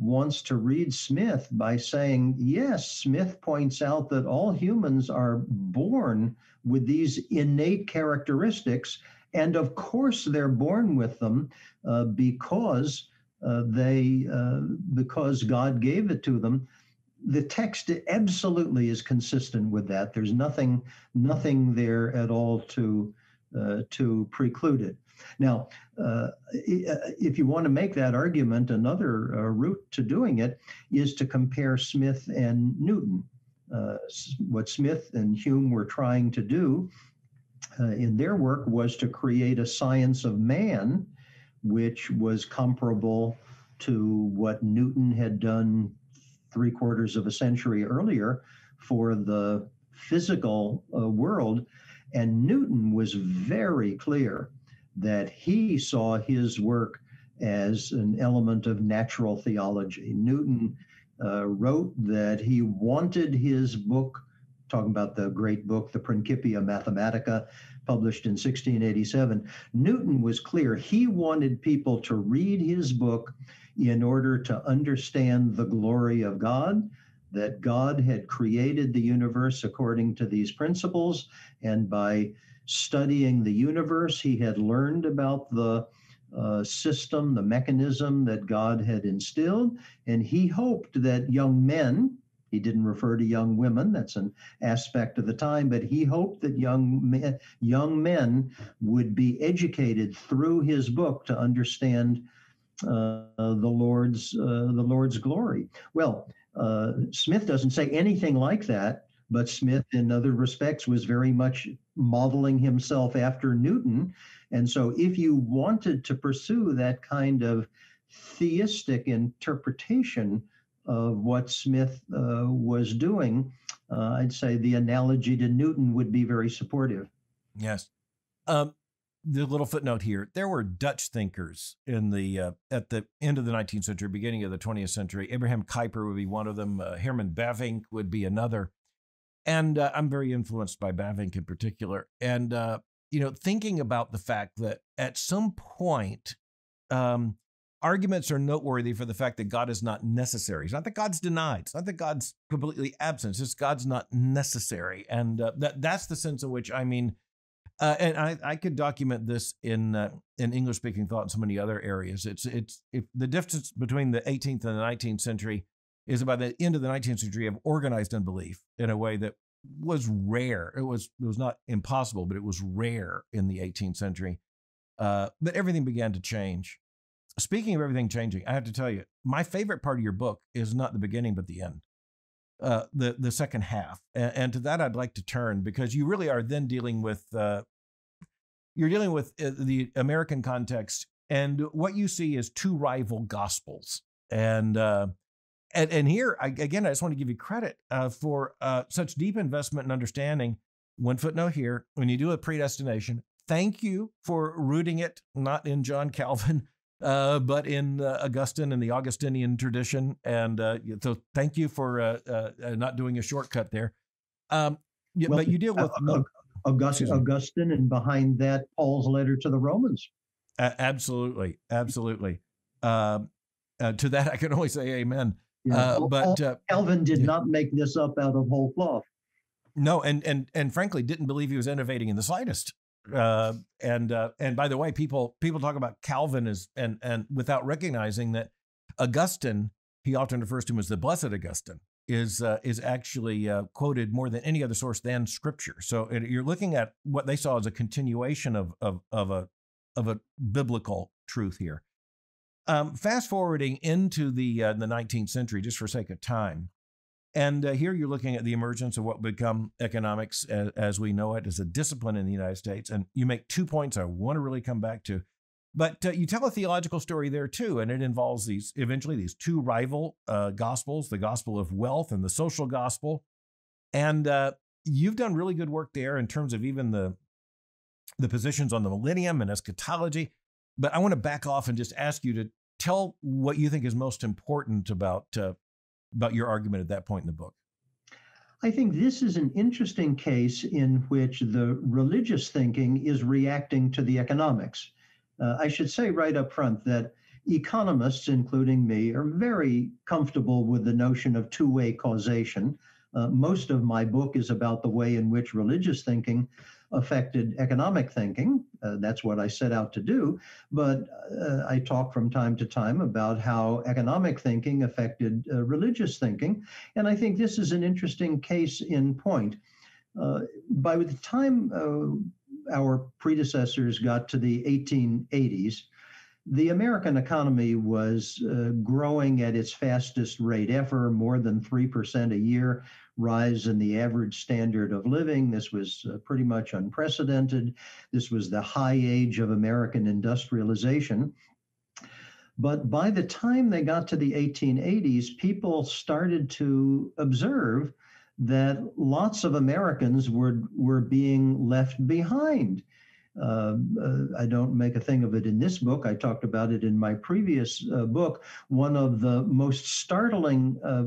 wants to read Smith by saying, yes, Smith points out that all humans are born with these innate characteristics. And of course, they're born with them uh, because uh, they uh, because God gave it to them the text absolutely is consistent with that. There's nothing nothing there at all to uh, to preclude it. Now, uh, if you want to make that argument, another uh, route to doing it is to compare Smith and Newton. Uh, what Smith and Hume were trying to do uh, in their work was to create a science of man, which was comparable to what Newton had done three quarters of a century earlier for the physical uh, world. And Newton was very clear that he saw his work as an element of natural theology. Newton uh, wrote that he wanted his book, talking about the great book, the Principia Mathematica, published in 1687. Newton was clear. He wanted people to read his book in order to understand the glory of God, that God had created the universe according to these principles, and by studying the universe, he had learned about the uh, system, the mechanism that God had instilled, and he hoped that young men, he didn't refer to young women, that's an aspect of the time, but he hoped that young men, young men would be educated through his book to understand uh, the Lord's uh, the Lord's glory. Well, uh, Smith doesn't say anything like that, but Smith, in other respects, was very much modeling himself after Newton. And so, if you wanted to pursue that kind of theistic interpretation of what Smith uh, was doing, uh, I'd say the analogy to Newton would be very supportive.
Yes. Um, the little footnote here: there were Dutch thinkers in the uh, at the end of the 19th century, beginning of the 20th century. Abraham Kuyper would be one of them. Uh, Herman Bavinck would be another. And uh, I'm very influenced by Bavinck in particular. And uh, you know, thinking about the fact that at some point, um, arguments are noteworthy for the fact that God is not necessary. It's not that God's denied. It's not that God's completely absent. It's just God's not necessary. And uh, that that's the sense in which I mean, uh, and I, I could document this in uh, in English speaking thought in so many other areas. It's it's the difference between the 18th and the 19th century is by the end of the 19th century of organized unbelief in a way that was rare. It was it was not impossible, but it was rare in the 18th century. Uh, but everything began to change. Speaking of everything changing, I have to tell you, my favorite part of your book is not the beginning, but the end, uh, the the second half. And, and, to that, I'd like to turn because you really are then dealing with uh, you're dealing with uh, the American context, and what you see is two rival gospels. And uh, and, and here I, again, I just want to give you credit uh, for uh, such deep investment and understanding. One footnote here: when you do a predestination, thank you for rooting it not in John Calvin, uh, but in uh, Augustine and the Augustinian tradition. And uh, so, thank you for uh, not doing a shortcut there. Um, well, but you deal with no,
Augustine, Augustine, and behind that, Paul's letter to the Romans.
absolutely, absolutely. Um, to that, I can only say amen. Yeah. Uh, but uh,
Calvin did yeah. not make this up out of whole cloth.
No, and and and frankly, didn't believe he was innovating in the slightest. Uh, and uh, and by the way, people people talk about Calvin as and and without recognizing that Augustine, he often refers to him as the Blessed Augustine, is uh, is actually uh, quoted more than any other source than Scripture. So you're looking at what they saw as a continuation of of of a of a biblical truth here. Um, fast forwarding into the uh, the 19th century, just for sake of time, and uh, here you're looking at the emergence of what become economics as, as, we know it as a discipline in the United States. And you make two points I want to really come back to, but uh, you tell a theological story there too, and it involves these eventually these two rival uh, gospels: the gospel of wealth and the social gospel. And uh, you've done really good work there in terms of even the the positions on the millennium and eschatology. But I want to back off and just ask you to tell what you think is most important about uh, about your argument at that point in the book.
I think this is an interesting case in which the religious thinking is reacting to the economics. Uh, I should say right up front that economists, including me, are very comfortable with the notion of two way causation. Uh, most of my book is about the way in which religious thinking affected economic thinking. Uh, that's what I set out to do. But uh, I talk from time to time about how economic thinking affected uh, religious thinking. And I think this is an interesting case in point. Uh, by the time uh, our predecessors got to the 1880s, the American economy was uh, growing at its fastest rate ever, more than 3% a year rise in the average standard of living. This was uh, pretty much unprecedented. This was the high age of American industrialization. But by the time they got to the 1880s, people started to observe that lots of Americans were, were being left behind. Uh, uh, I don't make a thing of it in this book. I talked about it in my previous uh, book. One of the most startling uh,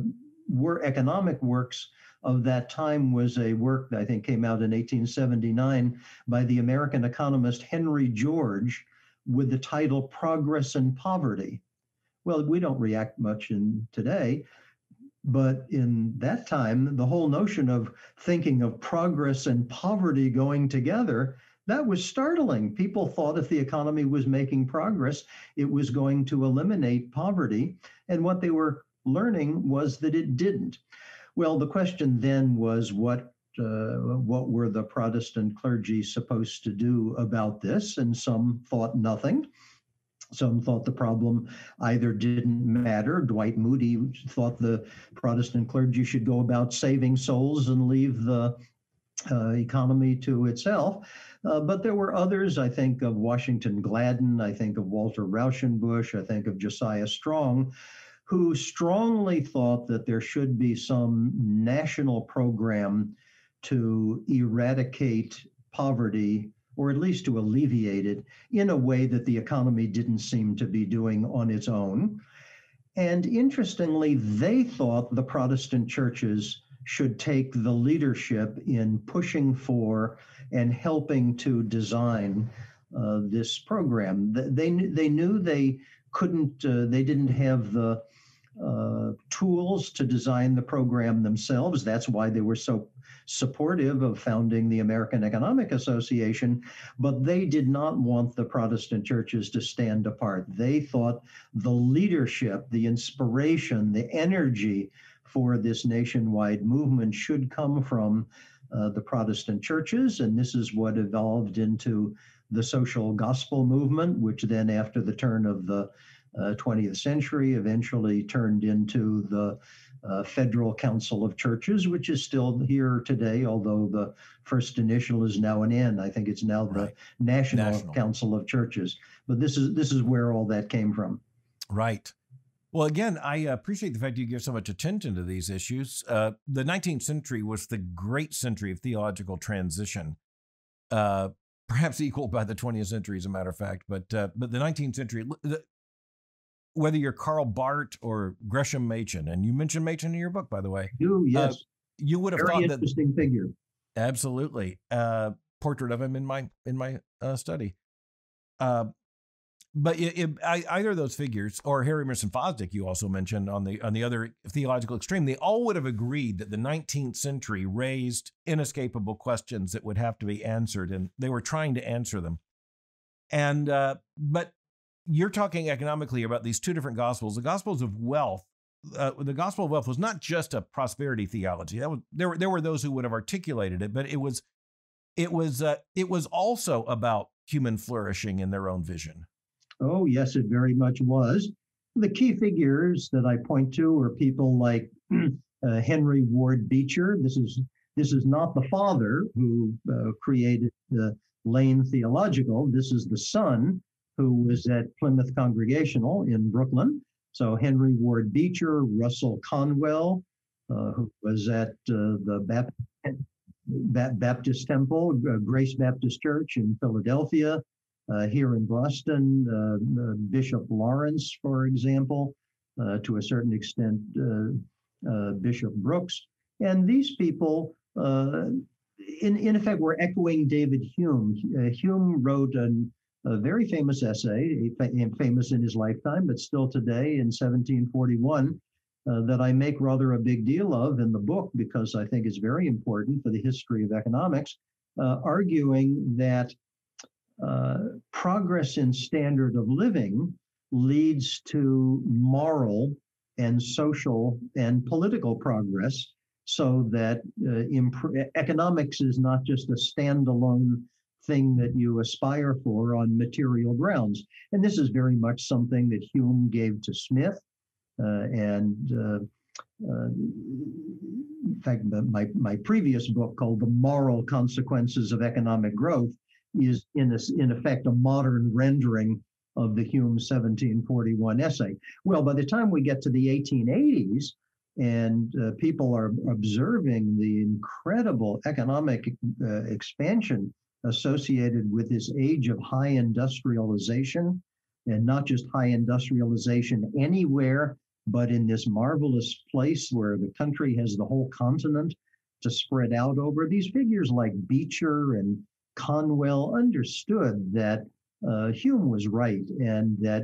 were economic works of that time was a work that I think came out in 1879 by the American economist Henry George with the title Progress and Poverty. Well, we don't react much in today, but in that time, the whole notion of thinking of progress and poverty going together, that was startling. People thought if the economy was making progress, it was going to eliminate poverty. And what they were learning was that it didn't. Well, the question then was what uh, what were the Protestant clergy supposed to do about this? And some thought nothing. Some thought the problem either didn't matter. Dwight Moody thought the Protestant clergy should go about saving souls and leave the uh, economy to itself. Uh, but there were others. I think of Washington Gladden. I think of Walter Rauschenbusch. I think of Josiah Strong, who strongly thought that there should be some national program to eradicate poverty or at least to alleviate it in a way that the economy didn't seem to be doing on its own. And interestingly, they thought the Protestant churches should take the leadership in pushing for and helping to design uh, this program. They, they knew they couldn't, uh, they didn't have the uh, tools to design the program themselves. That's why they were so supportive of founding the American Economic Association, but they did not want the Protestant churches to stand apart. They thought the leadership, the inspiration, the energy for this nationwide movement should come from uh, the Protestant churches, and this is what evolved into the social gospel movement, which then, after the turn of the uh, 20th century, eventually turned into the uh, Federal Council of Churches, which is still here today, although the first initial is now an N. I think it's now the National, National, Council of Churches. But this is this is where all that came from.
Right. Well, again, I appreciate the fact you give so much attention to these issues. Uh, the 19th century was the great century of theological transition, uh, perhaps equaled by the 20th century, as a matter of fact. But uh, but the 19th century, the, whether you're Karl Barth or Gresham Machen, and you mentioned Machen in your book, by the way.
You uh, yes,
you would have
Very
thought
interesting
that interesting
figure.
Absolutely, uh, portrait of him in my in my uh, study. But it, it, either of those figures, or Harry Emerson Fosdick, you also mentioned on the on the other theological extreme, they all would have agreed that the 19th century raised inescapable questions that would have to be answered, and they were trying to answer them. And uh, but you're talking economically about these two different gospels. The gospels of wealth, uh, the gospel of wealth was not just a prosperity theology. Was there were there were those who would have articulated it, but it was it was uh, it was also about human flourishing in their own vision.
Oh, yes, it very much was. The key figures that I point to are people like uh, Henry Ward Beecher. This is this is not the father who uh, created the Lane Theological. This is the son who was at Plymouth Congregational in Brooklyn. So Henry Ward Beecher, Russell Conwell, uh, who was at uh, the Baptist, Baptist Temple, uh, Grace Baptist Church in Philadelphia, uh, here in Boston, uh, Bishop Lawrence, for example, uh, to a certain extent, Bishop Brooks. And these people, in, in effect, were echoing David Hume. Hume wrote an, a very famous essay, famous in his lifetime, but still today in 1741, uh, that I make rather a big deal of in the book because I think it's very important for the history of economics, uh, arguing that uh, progress in standard of living leads to moral and social and political progress so that uh, imp- economics is not just a standalone thing that you aspire for on material grounds. And this is very much something that Hume gave to Smith. Uh, and uh, uh, in fact, my, my previous book called The Moral Consequences of Economic Growth is in, this, in effect a modern rendering of the Hume 1741 essay. Well, by the time we get to the 1880s, and uh, people are observing the incredible economic uh, expansion associated with this age of high industrialization, and not just high industrialization anywhere, but in this marvelous place where the country has the whole continent to spread out over. These figures like Beecher and Conwell understood that uh, Hume was right and that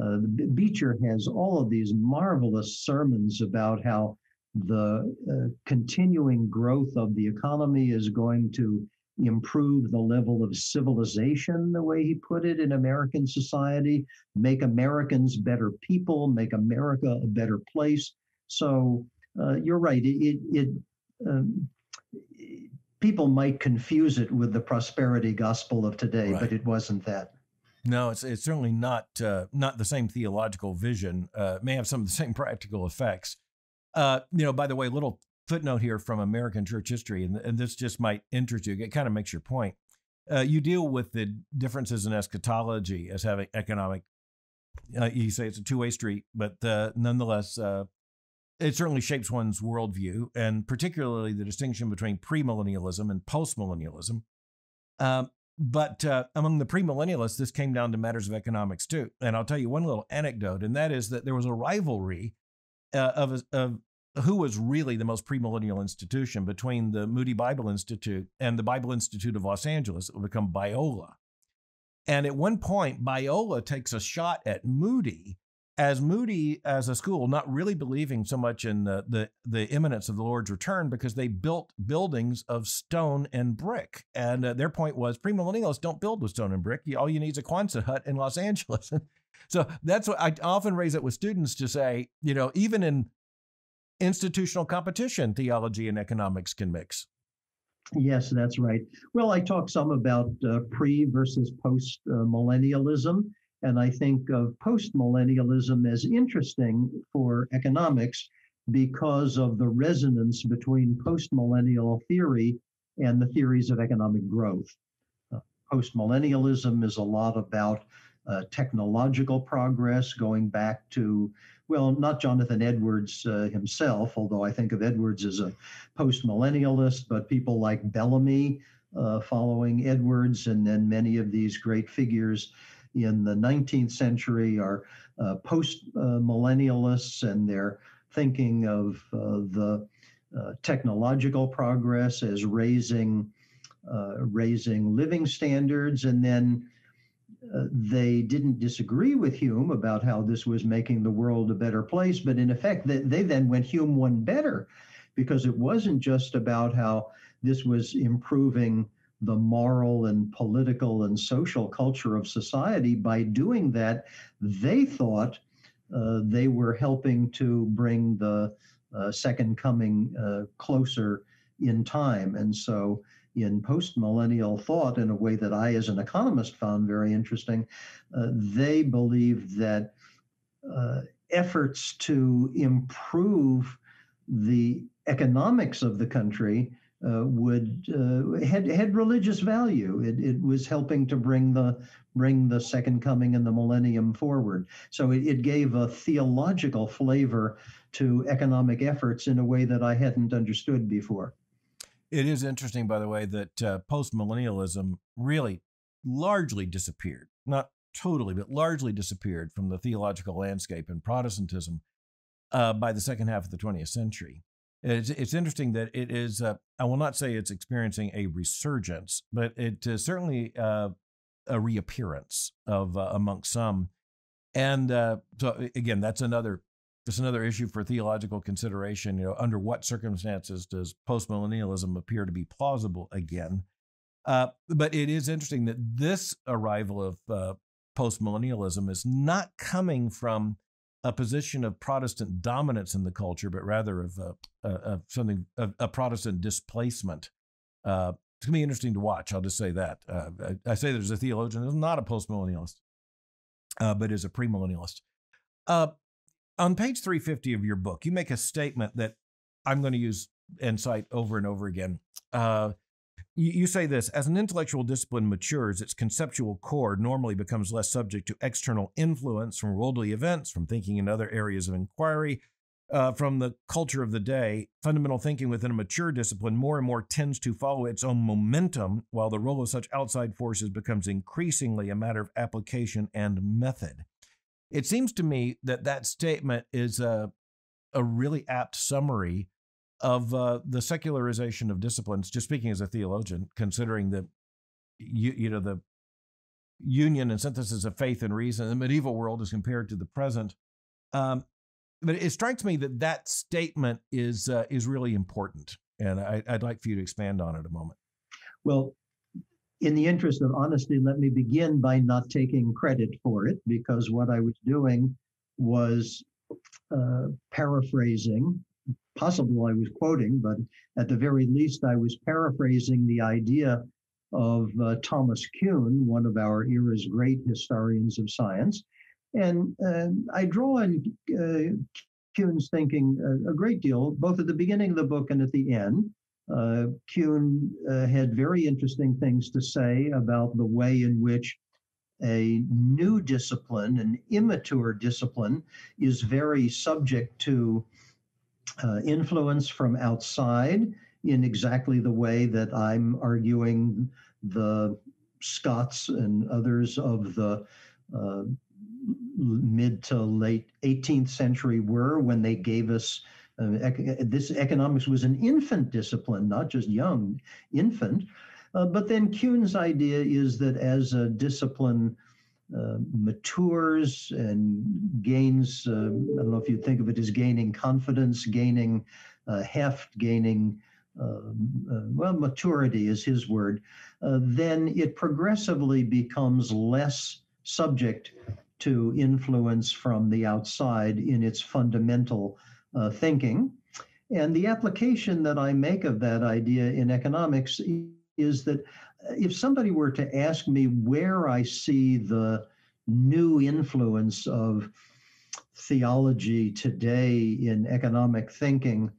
uh, Beecher has all of these marvelous sermons about how the uh, continuing growth of the economy is going to improve the level of civilization, the way he put it, in American society, make Americans better people, make America a better place. So uh, you're right. It, it um, people might confuse it with the prosperity gospel of today, right. but it wasn't that.
No, it's it's certainly not uh, not the same theological vision. Uh, may have some of the same practical effects. Uh, you know, by the way, little footnote here from American church history, and, and this just might interest you. It kind of makes your point. Uh, you deal with the differences in eschatology as having economic uh, you say it's a two way street, but uh, nonetheless, uh, it certainly shapes one's worldview, and particularly the distinction between premillennialism and postmillennialism. Um, but uh, among the premillennialists, this came down to matters of economics too. And I'll tell you one little anecdote, and that is that there was a rivalry uh, of, of who was really the most premillennial institution between the Moody Bible Institute and the Bible Institute of Los Angeles. It would become Biola. And at one point, Biola takes a shot at Moody as Moody as a school, not really believing so much in the, the, the imminence of the Lord's return because they built buildings of stone and brick. And uh, their point was premillennialists don't build with stone and brick. All you need is a Quonset hut in Los Angeles. so that's what I often raise it with students to say, you know, even in institutional competition, theology and economics can mix.
Yes, that's right. Well, I talk some about uh, pre versus post uh, millennialism, and I think of postmillennialism as interesting for economics because of the resonance between postmillennial theory and the theories of economic growth. Uh, post millennialism is a lot about uh, technological progress going back to well, not Jonathan Edwards uh, himself, although I think of Edwards as a postmillennialist, but people like Bellamy uh, following Edwards, and then many of these great figures in the 19th century are uh, post millennialists, and they're thinking of uh, the uh, technological progress as raising uh, raising living standards, and then uh, they didn't disagree with Hume about how this was making the world a better place, but in effect, they, they then went Hume one better because it wasn't just about how this was improving the moral and political and social culture of society. By doing that, they thought uh, they were helping to bring the uh, second coming uh, closer in time. And so in post millennial thought in a way that I, as an economist, found very interesting. Uh, they believe that uh, efforts to improve the economics of the country uh, would uh, had had religious value. It, it was helping to bring the bring the second coming and the millennium forward. So it, it gave a theological flavor to economic efforts in a way that I hadn't understood before.
It is interesting, by the way, that uh, post millennialism really largely disappeared. Not totally, but largely disappeared from the theological landscape in Protestantism uh, by the second half of the 20th century. It's, it's interesting that it is, uh, I will not say it's experiencing a resurgence, but it is certainly uh, a reappearance of uh, amongst some. And uh, so, again, that's another just another issue for theological consideration. You know, under what circumstances does postmillennialism appear to be plausible again? Uh, but it is interesting that this arrival of uh, postmillennialism is not coming from a position of Protestant dominance in the culture, but rather of, uh, of something of a Protestant displacement. Uh, it's going to be interesting to watch. I'll just say that. Uh, I, I, say there's a theologian who's not a postmillennialist, uh, but is a premillennialist. Uh, on page 350 of your book, you make a statement that I'm going to use and cite over and over again. You, you say this as an intellectual discipline matures, its conceptual core normally becomes less subject to external influence from worldly events, from thinking in other areas of inquiry, uh, from the culture of the day. Fundamental thinking within a mature discipline more and more tends to follow its own momentum, while the role of such outside forces becomes increasingly a matter of application and method. It seems to me that that statement is a, a really apt summary of uh, the secularization of disciplines. Just speaking as a theologian, considering the you, you know the union and synthesis of faith and reason in the medieval world as compared to the present. Um, but it strikes me that that statement is uh, is really important, and I, would like for you to expand on it a moment.
Well, in the interest of honesty, let me begin by not taking credit for it because what I was doing was uh, paraphrasing. Possibly I was quoting, but at the very least, I was paraphrasing the idea of uh, Thomas Kuhn, one of our era's great historians of science. And uh, I draw on uh, Kuhn's thinking a, a great deal, both at the beginning of the book and at the end. Uh, Kuhn uh, had very interesting things to say about the way in which a new discipline, an immature discipline, is very subject to uh, influence from outside in exactly the way that I'm arguing the Scots and others of the uh, mid to late 18th century were when they gave us uh, ec- this economics was an infant discipline, not just young, infant. Uh, but then Kuhn's idea is that as a discipline uh, matures and gains, uh, I don't know if you think of it as gaining confidence, gaining uh, heft, gaining, um, uh, well, maturity is his word, then it progressively becomes less subject to influence from the outside in its fundamental thinking. And the application that I make of that idea in economics is that uh, if somebody were to ask me where I see the new influence of theology today in economic thinking,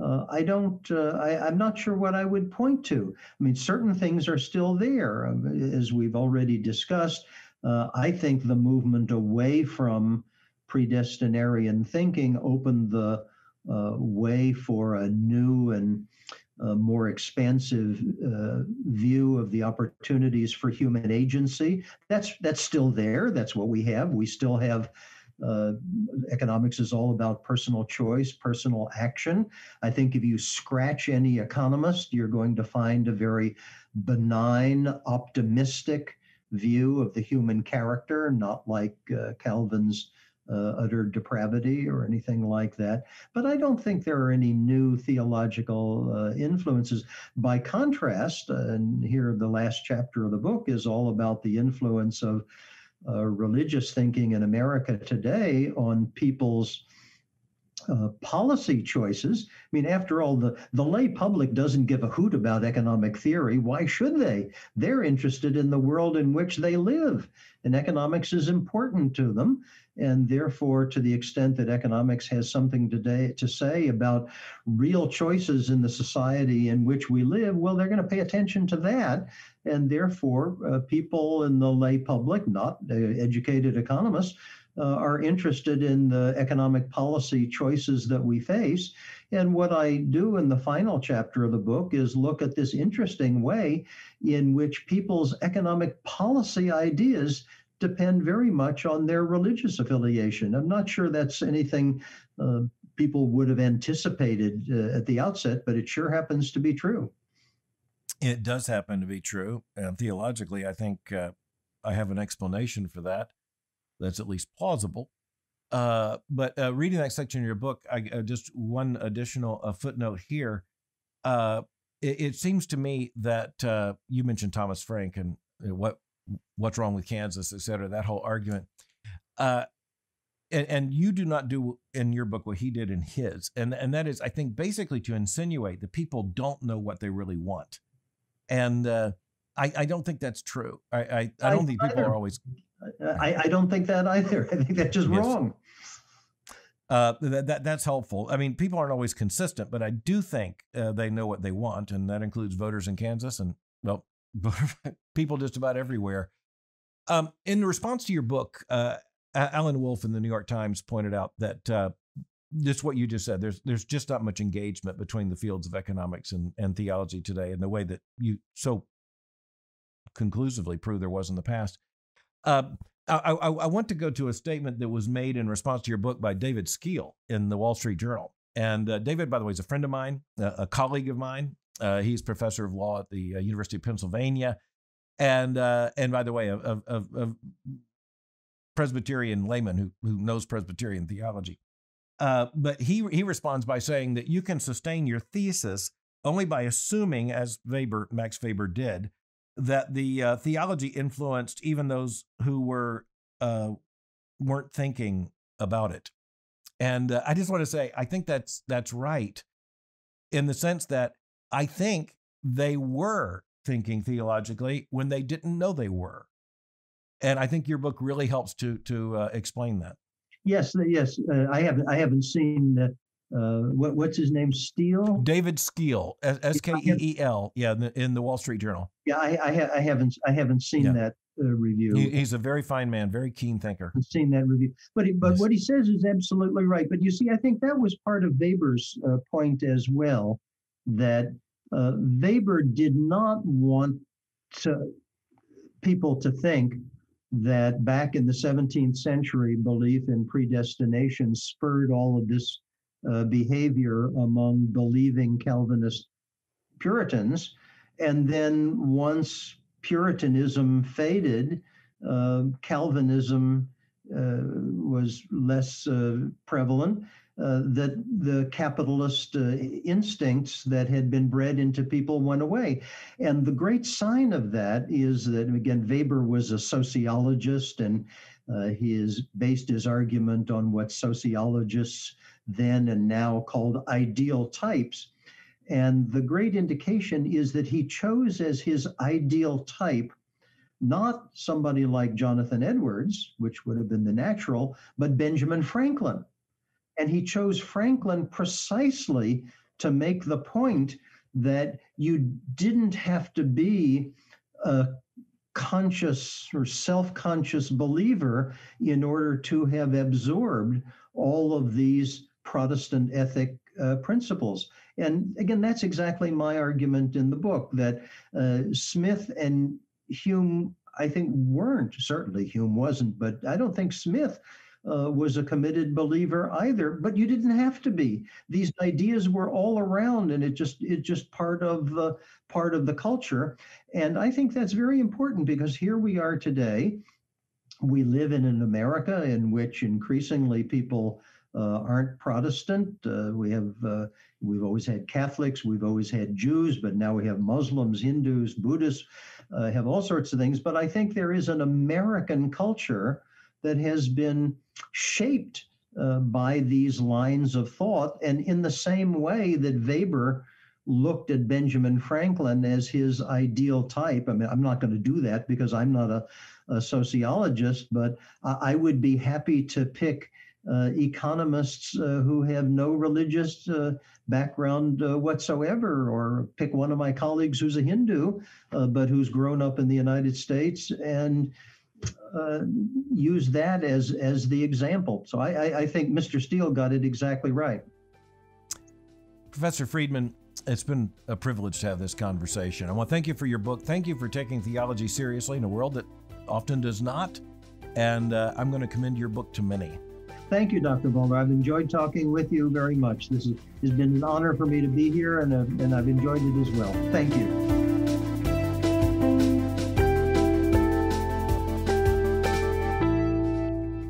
uh, I don't, uh, I, am not sure what I would point to. I mean, certain things are still there, um, as we've already discussed. Uh, I think the movement away from predestinarian thinking opened the uh, way for a new and a more expansive uh, view of the opportunities for human agency. That's that's still there. That's what we have. We still have. Uh, economics is all about personal choice, personal action. I think if you scratch any economist, you're going to find a very benign, optimistic view of the human character, not like uh, Calvin's uh, utter depravity or anything like that. But I don't think there are any new theological uh, influences. By contrast, uh, and here the last chapter of the book is all about the influence of uh, religious thinking in America today on people's uh, policy choices. I mean, after all, the, the lay public doesn't give a hoot about economic theory. Why should they? They're interested in the world in which they live, and economics is important to them. And therefore, to the extent that economics has something today to say about real choices in the society in which we live, well, they're going to pay attention to that. And therefore, uh, people in the lay public, not uh, educated economists, uh, are interested in the economic policy choices that we face. And what I do in the final chapter of the book is look at this interesting way in which people's economic policy ideas depend very much on their religious affiliation. I'm not sure that's anything uh, people would have anticipated uh, at the outset, but it sure happens to be true.
It does happen to be true. And theologically, I think uh, I have an explanation for that that's at least plausible. Uh, but uh, reading that section in your book, I uh, just one additional uh, footnote here. Uh, it, it, seems to me that uh, you mentioned Thomas Frank and what what's wrong with Kansas, et cetera, that whole argument. And, and, you do not do in your book what he did in his, and and that is, I think, basically to insinuate that people don't know what they really want, and I, I don't think that's true. I I, I don't I, think people are always
I, I don't think that either. I think that's just yes. wrong.
Uh, that, that that's helpful. I mean, people aren't always consistent, but I do think uh, they know what they want, and that includes voters in Kansas and well, people just about everywhere. Um, in response to your book, uh, Alan Wolfe in the New York Times pointed out that uh, just what you just said. There's there's just not much engagement between the fields of economics and, and theology today, in the way that you so conclusively prove there was in the past. Uh, I, I, I, want to go to a statement that was made in response to your book by David Skeel in the Wall Street Journal. And uh, David, by the way, is a friend of mine, a colleague of mine. Uh, he's professor of law at the uh, University of Pennsylvania, and uh, and by the way, a, Presbyterian layman who who knows Presbyterian theology. but he he responds by saying that you can sustain your thesis only by assuming, as Weber Max Weber did, that the uh, theology influenced even those who were uh, weren't thinking about it. And uh, I just want to say, I think that's that's right, in the sense that I think they were thinking theologically when they didn't know they were, and I think your book really helps to to uh, explain that.
Yes, yes, uh, I haven't I haven't seen uh, what, what's his name? Steele.
David Skeel, S K E E L. Yeah, in the, in the, Wall Street Journal.
Yeah, I I, ha- I haven't I haven't seen yeah. that uh, review.
He, he's a very fine man, very keen thinker.
I've seen that review, but he, but
Yes.
what he says is absolutely right. But you see, I think that was part of Weber's uh, point as well, that uh, Weber did not want to, people to think that back in the 17th century, belief in predestination spurred all of this uh, behavior among believing Calvinist Puritans. And then once Puritanism faded, uh, Calvinism uh, was less uh, prevalent. Uh, that the capitalist uh, instincts that had been bred into people went away. And the great sign of that is that, again, Weber was a sociologist and he has based his argument on what sociologists then and now called ideal types. And the great indication is that he chose as his ideal type not somebody like Jonathan Edwards, which would have been the natural, but Benjamin Franklin. And he chose Franklin precisely to make the point that you didn't have to be a conscious or self conscious believer in order to have absorbed all of these Protestant ethic uh, principles. And again, that's exactly my argument in the book that uh, Smith and Hume, I think, weren't. Certainly, Hume wasn't, but I don't think Smith uh, was a committed believer either. But you didn't have to be. These ideas were all around, and it just it just part of the part of the culture. And I think that's very important because here we are today. We live in an America in which increasingly people aren't Protestant. Uh, we have uh, we've always had Catholics, we've always had Jews, but now we have Muslims, Hindus, Buddhists, uh, have all sorts of things. But I think there is an American culture that has been shaped uh, by these lines of thought, and in the same way that Weber looked at Benjamin Franklin as his ideal type. I mean, I'm not going to do that because I'm not a, a sociologist, but I I would be happy to pick uh, economists uh, who have no religious uh, background uh, whatsoever, or pick one of my colleagues who's a Hindu, uh, but who's grown up in the United States and uh, use that as as the example. So I, I, I think Mr. Steele got it exactly right.
Professor Friedman, it's been a privilege to have this conversation. I want to thank you for your book. Thank you for taking theology seriously in a world that often does not. And uh, I'm going to commend your book to many.
Thank you, Dr. Mohler. I've enjoyed talking with you very much. This is, has been an honor for me to be here, and, uh, and I've enjoyed it as well. Thank you.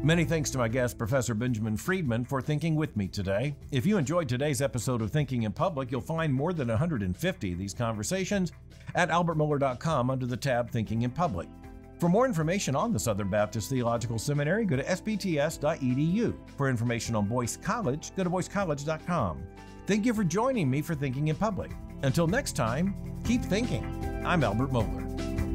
Many thanks to my guest, Professor Benjamin Friedman, for thinking with me today. If you enjoyed today's episode of Thinking in Public, you'll find more than 150 of these conversations at albertmohler.com under the tab Thinking in Public. For more information on the Southern Baptist Theological Seminary, go to sbts.edu. For information on Boyce College, go to boycecollege.com. Thank you for joining me for Thinking in Public. Until next time, keep thinking. I'm Albert Mohler.